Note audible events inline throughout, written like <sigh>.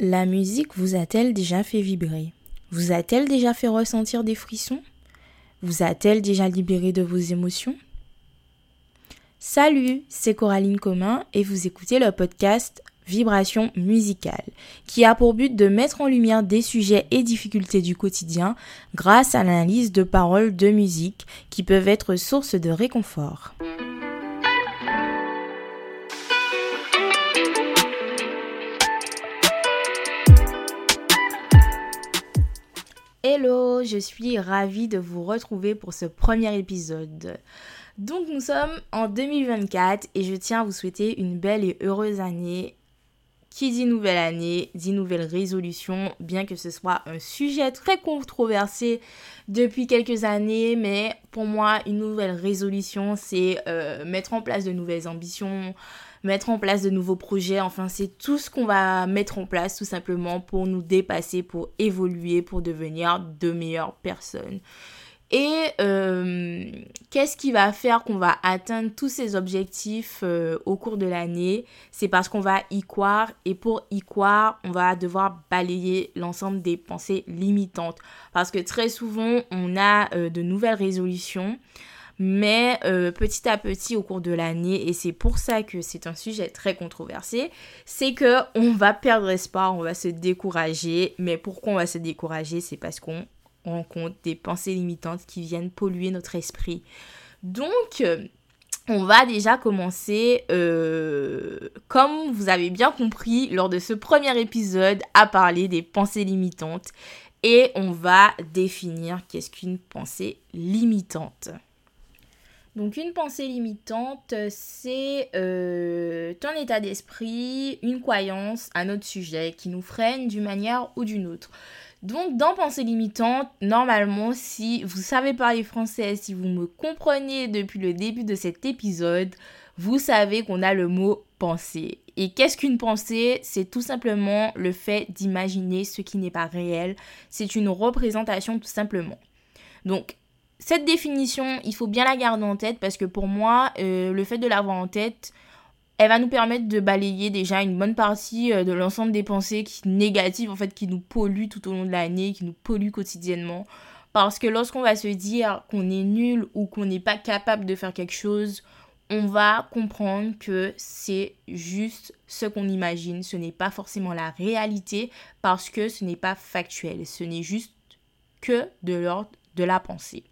La musique vous a-t-elle déjà fait vibrer? Vous a-t-elle déjà fait ressentir des frissons? Vous a-t-elle déjà libéré de vos émotions? Salut, c'est Coraline Commun et vous écoutez le podcast Vibration musicale, qui a pour but de mettre en lumière des sujets et difficultés du quotidien grâce à l'analyse de paroles de musique qui peuvent être source de réconfort. Hello, je suis ravie de vous retrouver pour ce premier épisode. Donc nous sommes en 2024 et je tiens à vous souhaiter une belle et heureuse année. Qui dit nouvelle année, dit nouvelle résolution, bien que ce soit un sujet très controversé depuis quelques années, mais pour moi, une nouvelle résolution, c'est euh, mettre en place de nouvelles ambitions, mettre en place de nouveaux projets. Enfin, c'est tout ce qu'on va mettre en place tout simplement pour nous dépasser, pour évoluer, pour devenir de meilleures personnes. Et euh, qu'est-ce qui va faire qu'on va atteindre tous ces objectifs euh, au cours de l'année? C'est parce qu'on va y croire et pour y croire, on va devoir balayer l'ensemble des pensées limitantes. Parce que très souvent, on a euh, de nouvelles résolutions mais euh, petit à petit au cours de l'année, et c'est pour ça que c'est un sujet très controversé, c'est que on va perdre espoir, on va se décourager. Mais pourquoi on va se décourager? C'est parce qu'on rencontre des pensées limitantes qui viennent polluer notre esprit. Donc, euh, on va déjà commencer, euh, comme vous avez bien compris lors de ce premier épisode, à parler des pensées limitantes. Et on va définir qu'est-ce qu'une pensée limitante. Donc une pensée limitante, c'est euh, un état d'esprit, une croyance, un autre sujet qui nous freine d'une manière ou d'une autre. Donc dans pensée limitante, normalement, si vous savez parler français, si vous me comprenez depuis le début de cet épisode, vous savez qu'on a le mot pensée. Et qu'est-ce qu'une pensée? C'est tout simplement le fait d'imaginer ce qui n'est pas réel. C'est une représentation tout simplement. Donc cette définition, il faut bien la garder en tête parce que pour moi, euh, le fait de l'avoir en tête, elle va nous permettre de balayer déjà une bonne partie euh, de l'ensemble des pensées qui, négatives en fait qui nous polluent tout au long de l'année, qui nous polluent quotidiennement. Parce que lorsqu'on va se dire qu'on est nul ou qu'on n'est pas capable de faire quelque chose, on va comprendre que c'est juste ce qu'on imagine, ce n'est pas forcément la réalité parce que ce n'est pas factuel, ce n'est juste que de l'ordre de la pensée.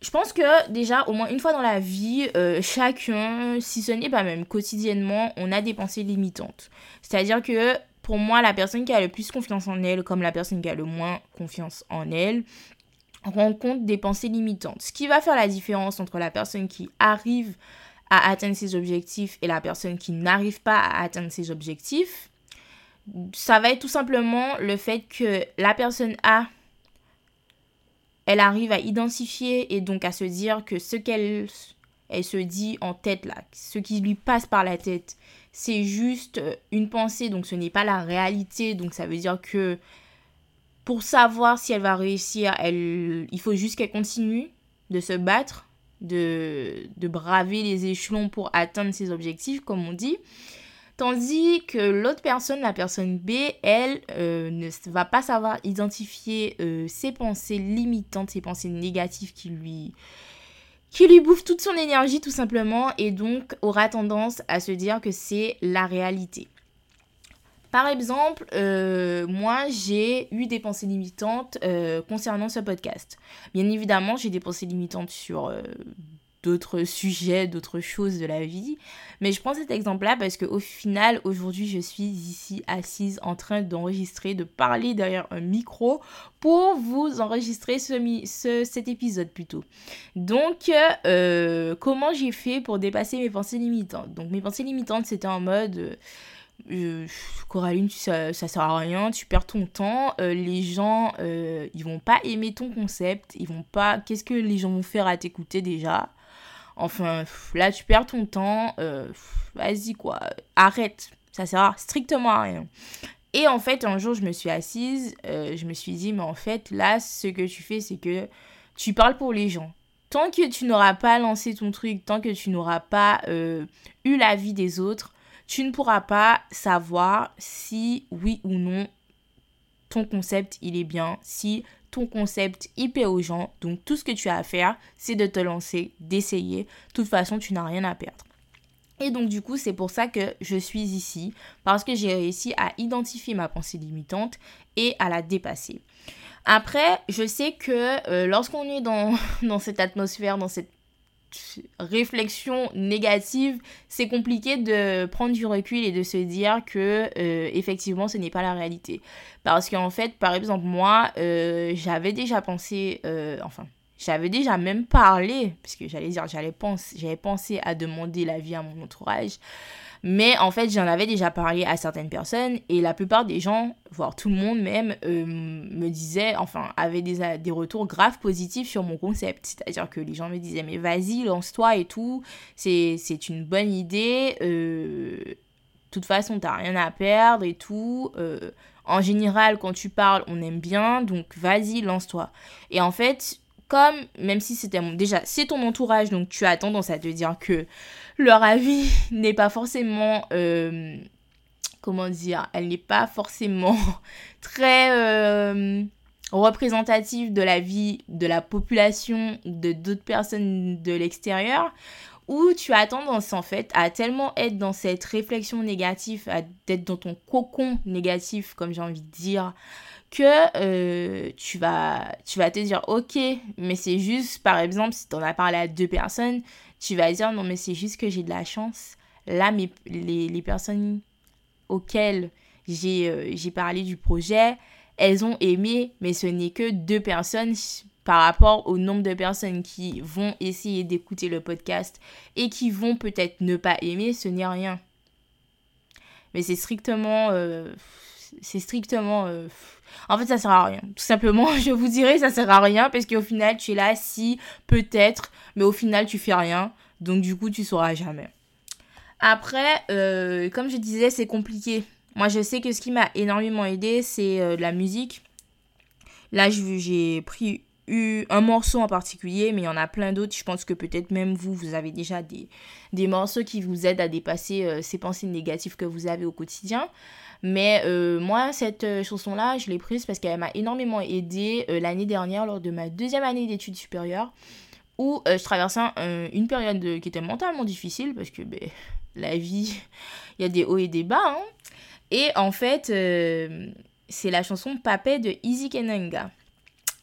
Je pense que déjà, au moins une fois dans la vie, euh, chacun, si ce n'est pas même quotidiennement, on a des pensées limitantes. C'est-à-dire que pour moi, la personne qui a le plus confiance en elle, comme la personne qui a le moins confiance en elle, rencontre des pensées limitantes. Ce qui va faire la différence entre la personne qui arrive à atteindre ses objectifs et la personne qui n'arrive pas à atteindre ses objectifs, ça va être tout simplement le fait que la personne A elle arrive à identifier et donc à se dire que ce qu'elle elle se dit en tête là, ce qui lui passe par la tête, c'est juste euh, une pensée, donc ce n'est pas la réalité, donc ça veut dire que pour savoir si elle va réussir, elle, il faut juste qu'elle continue de se battre, de, de braver les échelons pour atteindre ses objectifs, comme on dit. Tandis que l'autre personne, la personne B, elle euh, ne va pas savoir identifier euh, ses pensées limitantes, ses pensées négatives qui lui, qui lui bouffent toute son énergie tout simplement et donc aura tendance à se dire que c'est la réalité. Par exemple, euh, moi j'ai eu des pensées limitantes concernant ce podcast. Bien évidemment, j'ai des pensées limitantes sur d'autres sujets, d'autres choses de la vie. Mais je prends cet exemple-là parce qu'au final, aujourd'hui, je suis ici assise en train d'enregistrer, de parler derrière un micro pour vous enregistrer ce, cet épisode plutôt. Donc, euh, comment j'ai fait pour dépasser mes pensées limitantes? Donc, mes pensées limitantes, c'était en mode... Euh, Coraline, ça, ça sert à rien, tu perds ton temps, euh, les gens, ils vont pas aimer ton concept, ils vont pas... Qu'est-ce que les gens vont faire à t'écouter déjà? Enfin, là, tu perds ton temps. Euh, vas-y, quoi. Arrête. Ça sert strictement à rien. Et en fait, un jour, je me suis assise. Euh, je me suis dit, mais en fait, là, ce que tu fais, c'est que tu parles pour les gens. Tant que tu n'auras pas lancé ton truc, tant que tu n'auras pas euh, eu l'avis des autres, tu ne pourras pas savoir si oui ou non ton concept il est bien, si ton concept plaît aux gens. Donc tout ce que tu as à faire, c'est de te lancer, d'essayer. De toute façon, tu n'as rien à perdre. Et donc du coup, c'est pour ça que je suis ici, parce que j'ai réussi à identifier ma pensée limitante et à la dépasser. Après, je sais que euh, lorsqu'on est dans <laughs> cette atmosphère, dans cette réflexion négative, c'est compliqué de prendre du recul et de se dire que euh, effectivement ce n'est pas la réalité. Parce qu'en fait, par exemple, moi, euh, j'avais déjà pensé, enfin, j'avais déjà même parlé, puisque j'allais dire, j'allais penser, j'avais pensé à demander l'avis à mon entourage. Mais en fait, j'en avais déjà parlé à certaines personnes et la plupart des gens, voire tout le monde même, euh, me disaient, enfin, avaient des, des retours graves positifs sur mon concept. C'est-à-dire que les gens me disaient, mais vas-y, lance-toi et tout, c'est une bonne idée. Euh, de toute façon, t'as rien à perdre et tout. Euh, en général, quand tu parles, on aime bien, donc vas-y, lance-toi. Et en fait, comme, même si c'était déjà, c'est ton entourage, donc tu as tendance à te dire que leur avis <laughs> n'est pas forcément, euh, comment dire, elle n'est pas forcément <laughs> très euh, représentative de la vie de la population ou de d'autres personnes de l'extérieur, où tu as tendance en fait à tellement être dans cette réflexion négative, à être dans ton cocon négatif, comme j'ai envie de dire, que euh, tu, vas, tu vas te dire, ok, mais c'est juste, par exemple, si tu en as parlé à deux personnes, tu vas dire, non, mais c'est juste que j'ai de la chance. Là, mes, les, les personnes auxquelles j'ai euh, parlé du projet, elles ont aimé, mais ce n'est que deux personnes par rapport au nombre de personnes qui vont essayer d'écouter le podcast et qui vont peut-être ne pas aimer, ce n'est rien. Mais c'est strictement... Euh, c'est strictement... En fait, ça sert à rien. Tout simplement, <laughs> je vous dirais, ça sert à rien parce qu'au final, tu es là si, peut-être, mais au final, tu fais rien. Donc, du coup, tu sauras jamais. Après, euh, comme je disais, c'est compliqué. Moi, je sais que ce qui m'a énormément aidé, c'est euh, la musique. Là, j'ai pris un morceau en particulier, mais il y en a plein d'autres. Je pense que peut-être même vous, vous avez déjà des, des morceaux qui vous aident à dépasser euh, ces pensées négatives que vous avez au quotidien. Mais euh, moi, cette euh, chanson-là, je l'ai prise parce qu'elle m'a énormément aidée l'année dernière lors de ma deuxième année d'études supérieures où je traversais une période qui était mentalement difficile parce que ben, <laughs> la vie, <laughs> il y a des hauts et des bas. Hein. Et en fait, c'est la chanson Papé de Easy Kenanga.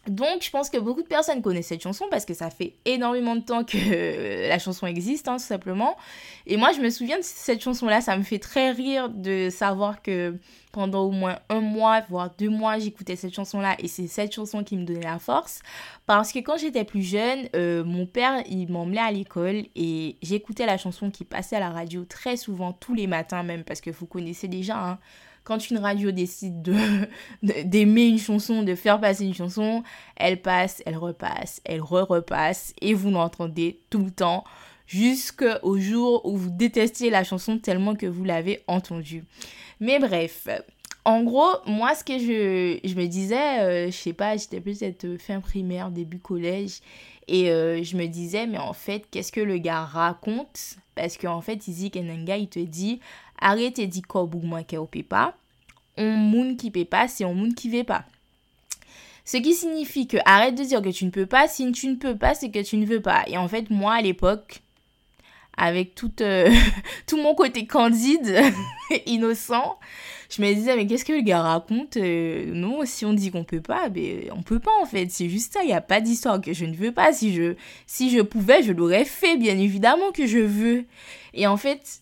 Donc, je pense que beaucoup de personnes connaissent cette chanson parce que ça fait énormément de temps que <laughs> la chanson existe, hein, tout simplement. Et moi, je me souviens de cette chanson-là, ça me fait très rire de savoir que pendant au moins un mois, voire deux mois, j'écoutais cette chanson-là et c'est cette chanson qui me donnait la force. Parce que quand j'étais plus jeune, euh, mon père, il m'emmenait à l'école et j'écoutais la chanson qui passait à la radio très souvent, tous les matins même, parce que vous connaissez déjà, hein, quand une radio décide <laughs> de d'aimer une chanson, de faire passer une chanson, elle passe, elle repasse, elle re-repasse et vous l'entendez tout le temps jusqu'au jour où vous détestiez la chanson tellement que vous l'avez entendue. Mais bref, en gros, moi, ce que je, je me disais, euh, je sais pas, j'étais peut-être fin primaire, début collège, et euh, je me disais, mais en fait, qu'est-ce que le gars raconte? Parce qu'en fait, Izzy Kenanga, il te dit, arrête et dis quoi moins qu'elle paie pas. On moun qui paie pas, c'est on moun qui veut pas. Ce qui signifie que arrête de dire que tu ne peux pas, si tu ne peux pas, c'est que tu ne veux pas. Et en fait, moi, à l'époque, avec tout, euh, <laughs> mon côté candide, <laughs> innocent, je me disais, mais qu'est-ce que le gars raconte euh, Non, si on dit qu'on peut pas, ben, on peut pas en fait. C'est juste ça, il n'y a pas d'histoire que je ne veux pas. Si je, si je pouvais, je l'aurais fait, bien évidemment que je veux. Et en fait,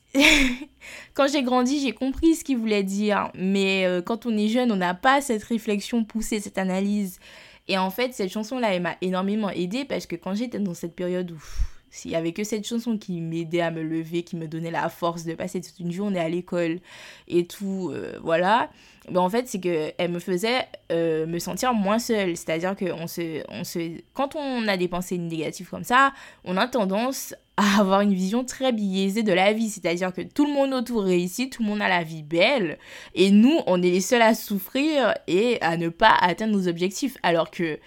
quand j'ai grandi, j'ai compris ce qu'il voulait dire. Mais euh, quand on est jeune, on n'a pas cette réflexion poussée, cette analyse. Et en fait, cette chanson-là, elle m'a énormément aidée parce que quand j'étais dans cette période où s'il y avait que cette chanson qui m'aidait à me lever, qui me donnait la force de passer toute une journée à l'école et tout, euh, voilà. Ben en fait, c'est que elle me faisait euh, me sentir moins seule. C'est-à-dire que on se, on se, quand on a des pensées négatives comme ça, on a tendance à avoir une vision très biaisée de la vie. C'est-à-dire que tout le monde autour réussit, tout le monde a la vie belle, et nous, on est les seuls à souffrir et à ne pas atteindre nos objectifs. Alors que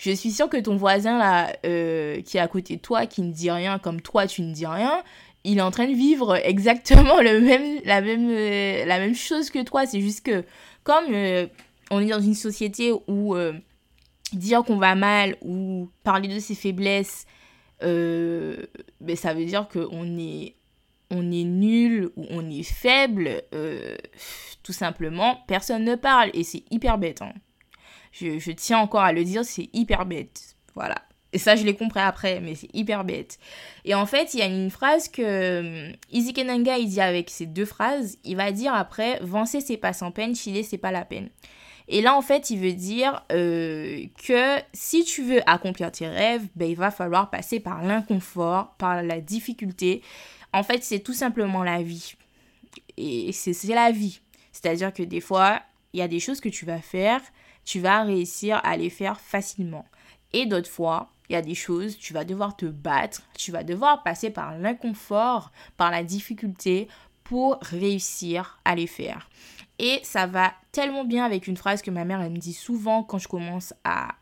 je suis sûre que ton voisin là, euh, qui est à côté de toi, qui ne dit rien comme toi, tu ne dis rien, il est en train de vivre exactement <laughs> euh, la même chose que toi. C'est juste que comme euh, on est dans une société où euh, dire qu'on va mal ou parler de ses faiblesses, ben, ça veut dire qu'on est, est nul ou on est faible, tout simplement, personne ne parle. Et c'est hyper bête. Hein. Je, je tiens encore à le dire, c'est hyper bête. Voilà. Et ça, je l'ai compris après, mais c'est hyper bête. Et en fait, il y a une phrase que Izzy hum, Kenanga, il dit avec ces deux phrases, il va dire après, Vancer, c'est pas sans peine, chiller, c'est pas la peine. Et là, en fait, il veut dire euh, que si tu veux accomplir tes rêves, ben, il va falloir passer par l'inconfort, par la difficulté. En fait, c'est tout simplement la vie. Et c'est la vie. C'est-à-dire que des fois, il y a des choses que tu vas faire, tu vas réussir à les faire facilement. Et d'autres fois, il y a des choses, tu vas devoir te battre, tu vas devoir passer par l'inconfort, par la difficulté pour réussir à les faire. Et ça va tellement bien avec une phrase que ma mère elle me dit souvent quand je commence à,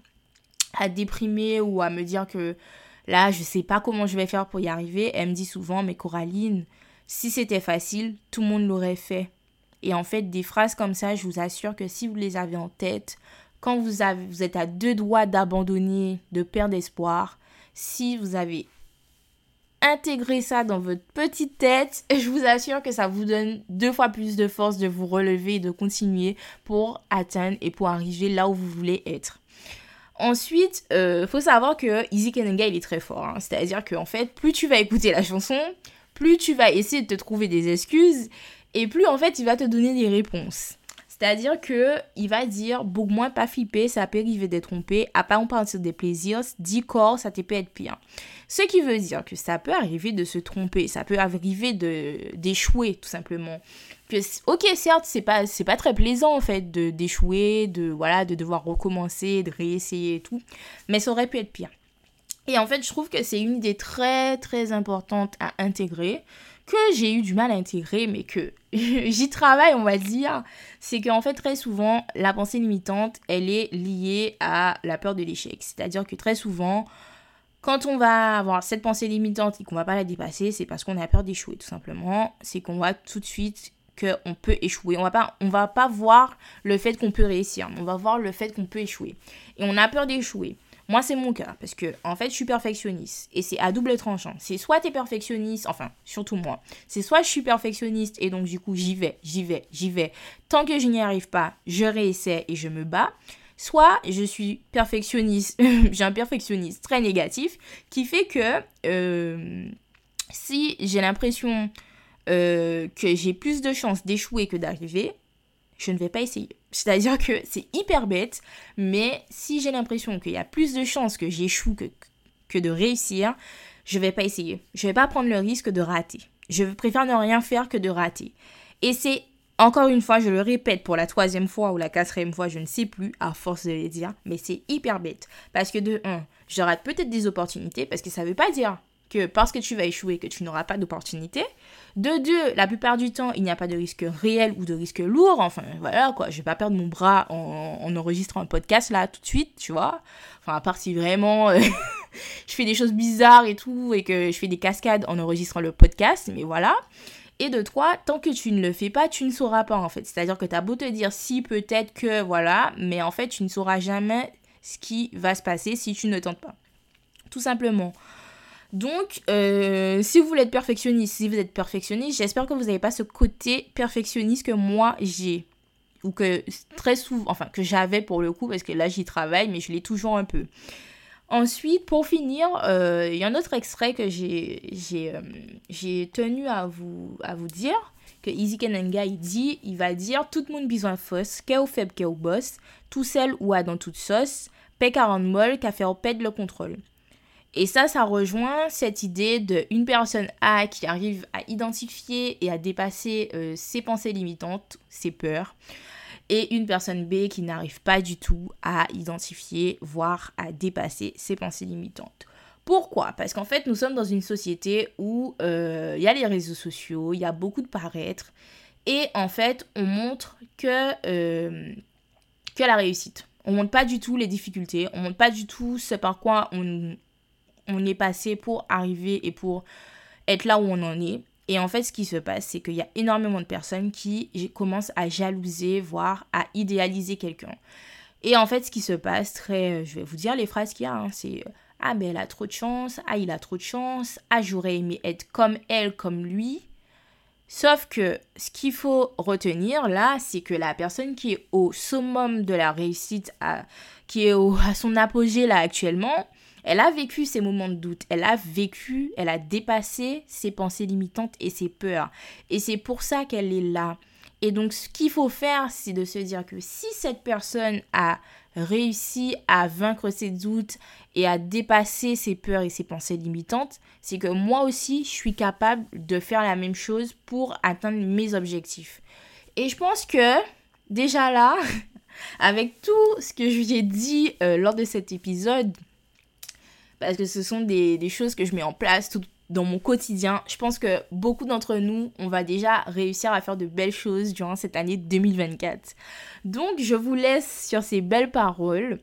à déprimer ou à me dire que là je sais pas comment je vais faire pour y arriver. Elle me dit souvent mais Coraline, si c'était facile, tout le monde l'aurait fait. Et en fait, des phrases comme ça, je vous assure que si vous les avez en tête, quand vous, êtes à deux doigts d'abandonner, de perdre espoir, si vous avez intégré ça dans votre petite tête, <laughs> je vous assure que ça vous donne deux fois plus de force de vous relever et de continuer pour atteindre et pour arriver là où vous voulez être. Ensuite, il euh, faut savoir que Easy Kenenga, il est très fort. Hein. C'est-à-dire qu'en fait, plus tu vas écouter la chanson, plus tu vas essayer de te trouver des excuses, et plus en fait, il va te donner des réponses. C'est-à-dire que il va dire beaucoup moins pas flipper, ça peut arriver d'être trompé, à pas en partir des plaisirs, dit corps, ça peut être pire. Ce qui veut dire que ça peut arriver de se tromper, ça peut arriver de d'échouer tout simplement. Que OK, certes, c'est pas c'est pas très plaisant en fait de d'échouer, de voilà, de devoir recommencer, de réessayer et tout, mais ça aurait pu être pire. Et en fait, je trouve que c'est une idée très très importante à intégrer que j'ai eu du mal à intégrer, mais que <laughs> j'y travaille, on va dire, c'est qu'en fait, très souvent, la pensée limitante, elle est liée à la peur de l'échec. C'est-à-dire que très souvent, quand on va avoir cette pensée limitante et qu'on va pas la dépasser, c'est parce qu'on a peur d'échouer, tout simplement. C'est qu'on voit tout de suite qu'on peut échouer. On va pas, on va pas voir le fait qu'on peut réussir. On va voir le fait qu'on peut échouer. Et on a peur d'échouer. Moi, c'est mon cas, parce que, en fait, je suis perfectionniste. Et c'est à double tranchant. C'est soit tu es perfectionniste, enfin, surtout moi. C'est soit je suis perfectionniste, et donc, du coup, j'y vais, j'y vais, j'y vais. Tant que je n'y arrive pas, je réessaie et je me bats. Soit je suis perfectionniste, <laughs> j'ai un perfectionniste très négatif, qui fait que euh, si j'ai l'impression euh, que j'ai plus de chances d'échouer que d'arriver, je ne vais pas essayer. C'est-à-dire que c'est hyper bête, mais si j'ai l'impression qu'il y a plus de chances que j'échoue que, de réussir, je vais pas essayer. Je vais pas prendre le risque de rater. Je préfère ne rien faire que de rater. Et c'est, encore une fois, je le répète pour la troisième fois ou la quatrième fois, je ne sais plus, à force de le dire, mais c'est hyper bête. Parce que de un, je rate peut-être des opportunités, parce que ça veut pas dire que parce que tu vas échouer, que tu n'auras pas d'opportunité. De deux, la plupart du temps, il n'y a pas de risque réel ou de risque lourd. Enfin, voilà, quoi. Je vais pas perdre mon bras en, enregistrant un podcast, là, tout de suite, tu vois. Enfin, à part si vraiment euh, <laughs> je fais des choses bizarres et tout, et que je fais des cascades en enregistrant le podcast, mais voilà. Et de trois, tant que tu ne le fais pas, tu ne sauras pas, en fait. C'est-à-dire que tu as beau te dire si, peut-être que, voilà, mais en fait, tu ne sauras jamais ce qui va se passer si tu ne tentes pas. Tout simplement. Donc, euh, si vous voulez être perfectionniste, si vous êtes perfectionniste, j'espère que vous n'avez pas ce côté perfectionniste que moi j'ai. Ou que très souvent, enfin, que j'avais pour le coup, parce que là j'y travaille, mais je l'ai toujours un peu. Ensuite, pour finir, euh, il y a un autre extrait que j'ai euh, tenu à vous, à vous dire, que Easy Kenanga il dit, il va dire, tout le monde besoin fausse, qu'est au faible, qu'est au boss, tout seul ou à dans toute sauce, paix 40 molle, qu'à faire perdre le contrôle. Et ça, ça rejoint cette idée d'une personne A qui arrive à identifier et à dépasser euh, ses pensées limitantes, ses peurs, et une personne B qui n'arrive pas du tout à identifier, voire à dépasser ses pensées limitantes. Pourquoi? Parce qu'en fait, nous sommes dans une société où euh, il y a les réseaux sociaux, il y a beaucoup de paraître, et en fait, on montre que, euh, que la réussite. On montre pas du tout les difficultés, on montre pas du tout ce par quoi on, on est passé pour arriver et pour être là où on en est. Et en fait, ce qui se passe, c'est qu'il y a énormément de personnes qui commencent à jalouser, voire à idéaliser quelqu'un. Et en fait, ce qui se passe, très, je vais vous dire les phrases qu'il y a, hein, c'est ah ben elle a trop de chance, ah il a trop de chance, ah j'aurais aimé être comme elle, comme lui. Sauf que ce qu'il faut retenir là, c'est que la personne qui est au summum de la réussite, qui est au, à son apogée là actuellement, elle a vécu ces moments de doute, elle a vécu, elle a dépassé ses pensées limitantes et ses peurs. Et c'est pour ça qu'elle est là. Et donc ce qu'il faut faire, c'est de se dire que si cette personne a réussi à vaincre ses doutes et à dépasser ses peurs et ses pensées limitantes, c'est que moi aussi, je suis capable de faire la même chose pour atteindre mes objectifs. Et je pense que déjà là, <laughs> avec tout ce que je vous ai dit euh, lors de cet épisode, parce que ce sont des, choses que je mets en place tout dans mon quotidien, je pense que beaucoup d'entre nous, on va déjà réussir à faire de belles choses durant cette année 2024. Donc, je vous laisse sur ces belles paroles.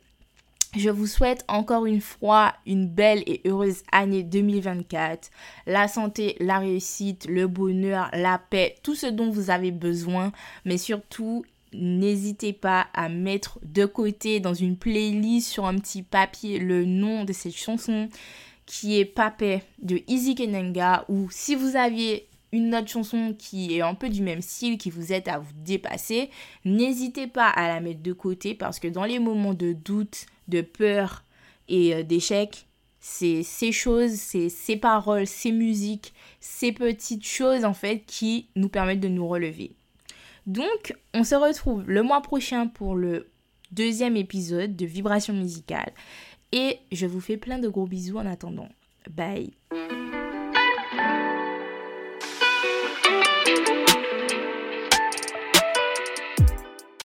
Je vous souhaite encore une fois une belle et heureuse année 2024. La santé, la réussite, le bonheur, la paix, tout ce dont vous avez besoin. Mais surtout, n'hésitez pas à mettre de côté dans une playlist sur un petit papier le nom de cette chanson qui est Papé de Easy Kenenga. Ou si vous aviez une autre chanson qui est un peu du même style, qui vous aide à vous dépasser, n'hésitez pas à la mettre de côté parce que dans les moments de doute, de peur et euh, d'échec, c'est ces choses, c'est ces paroles, ces musiques, ces petites choses en fait qui nous permettent de nous relever. Donc, on se retrouve le mois prochain pour le deuxième épisode de Vibration musicale et je vous fais plein de gros bisous en attendant. Bye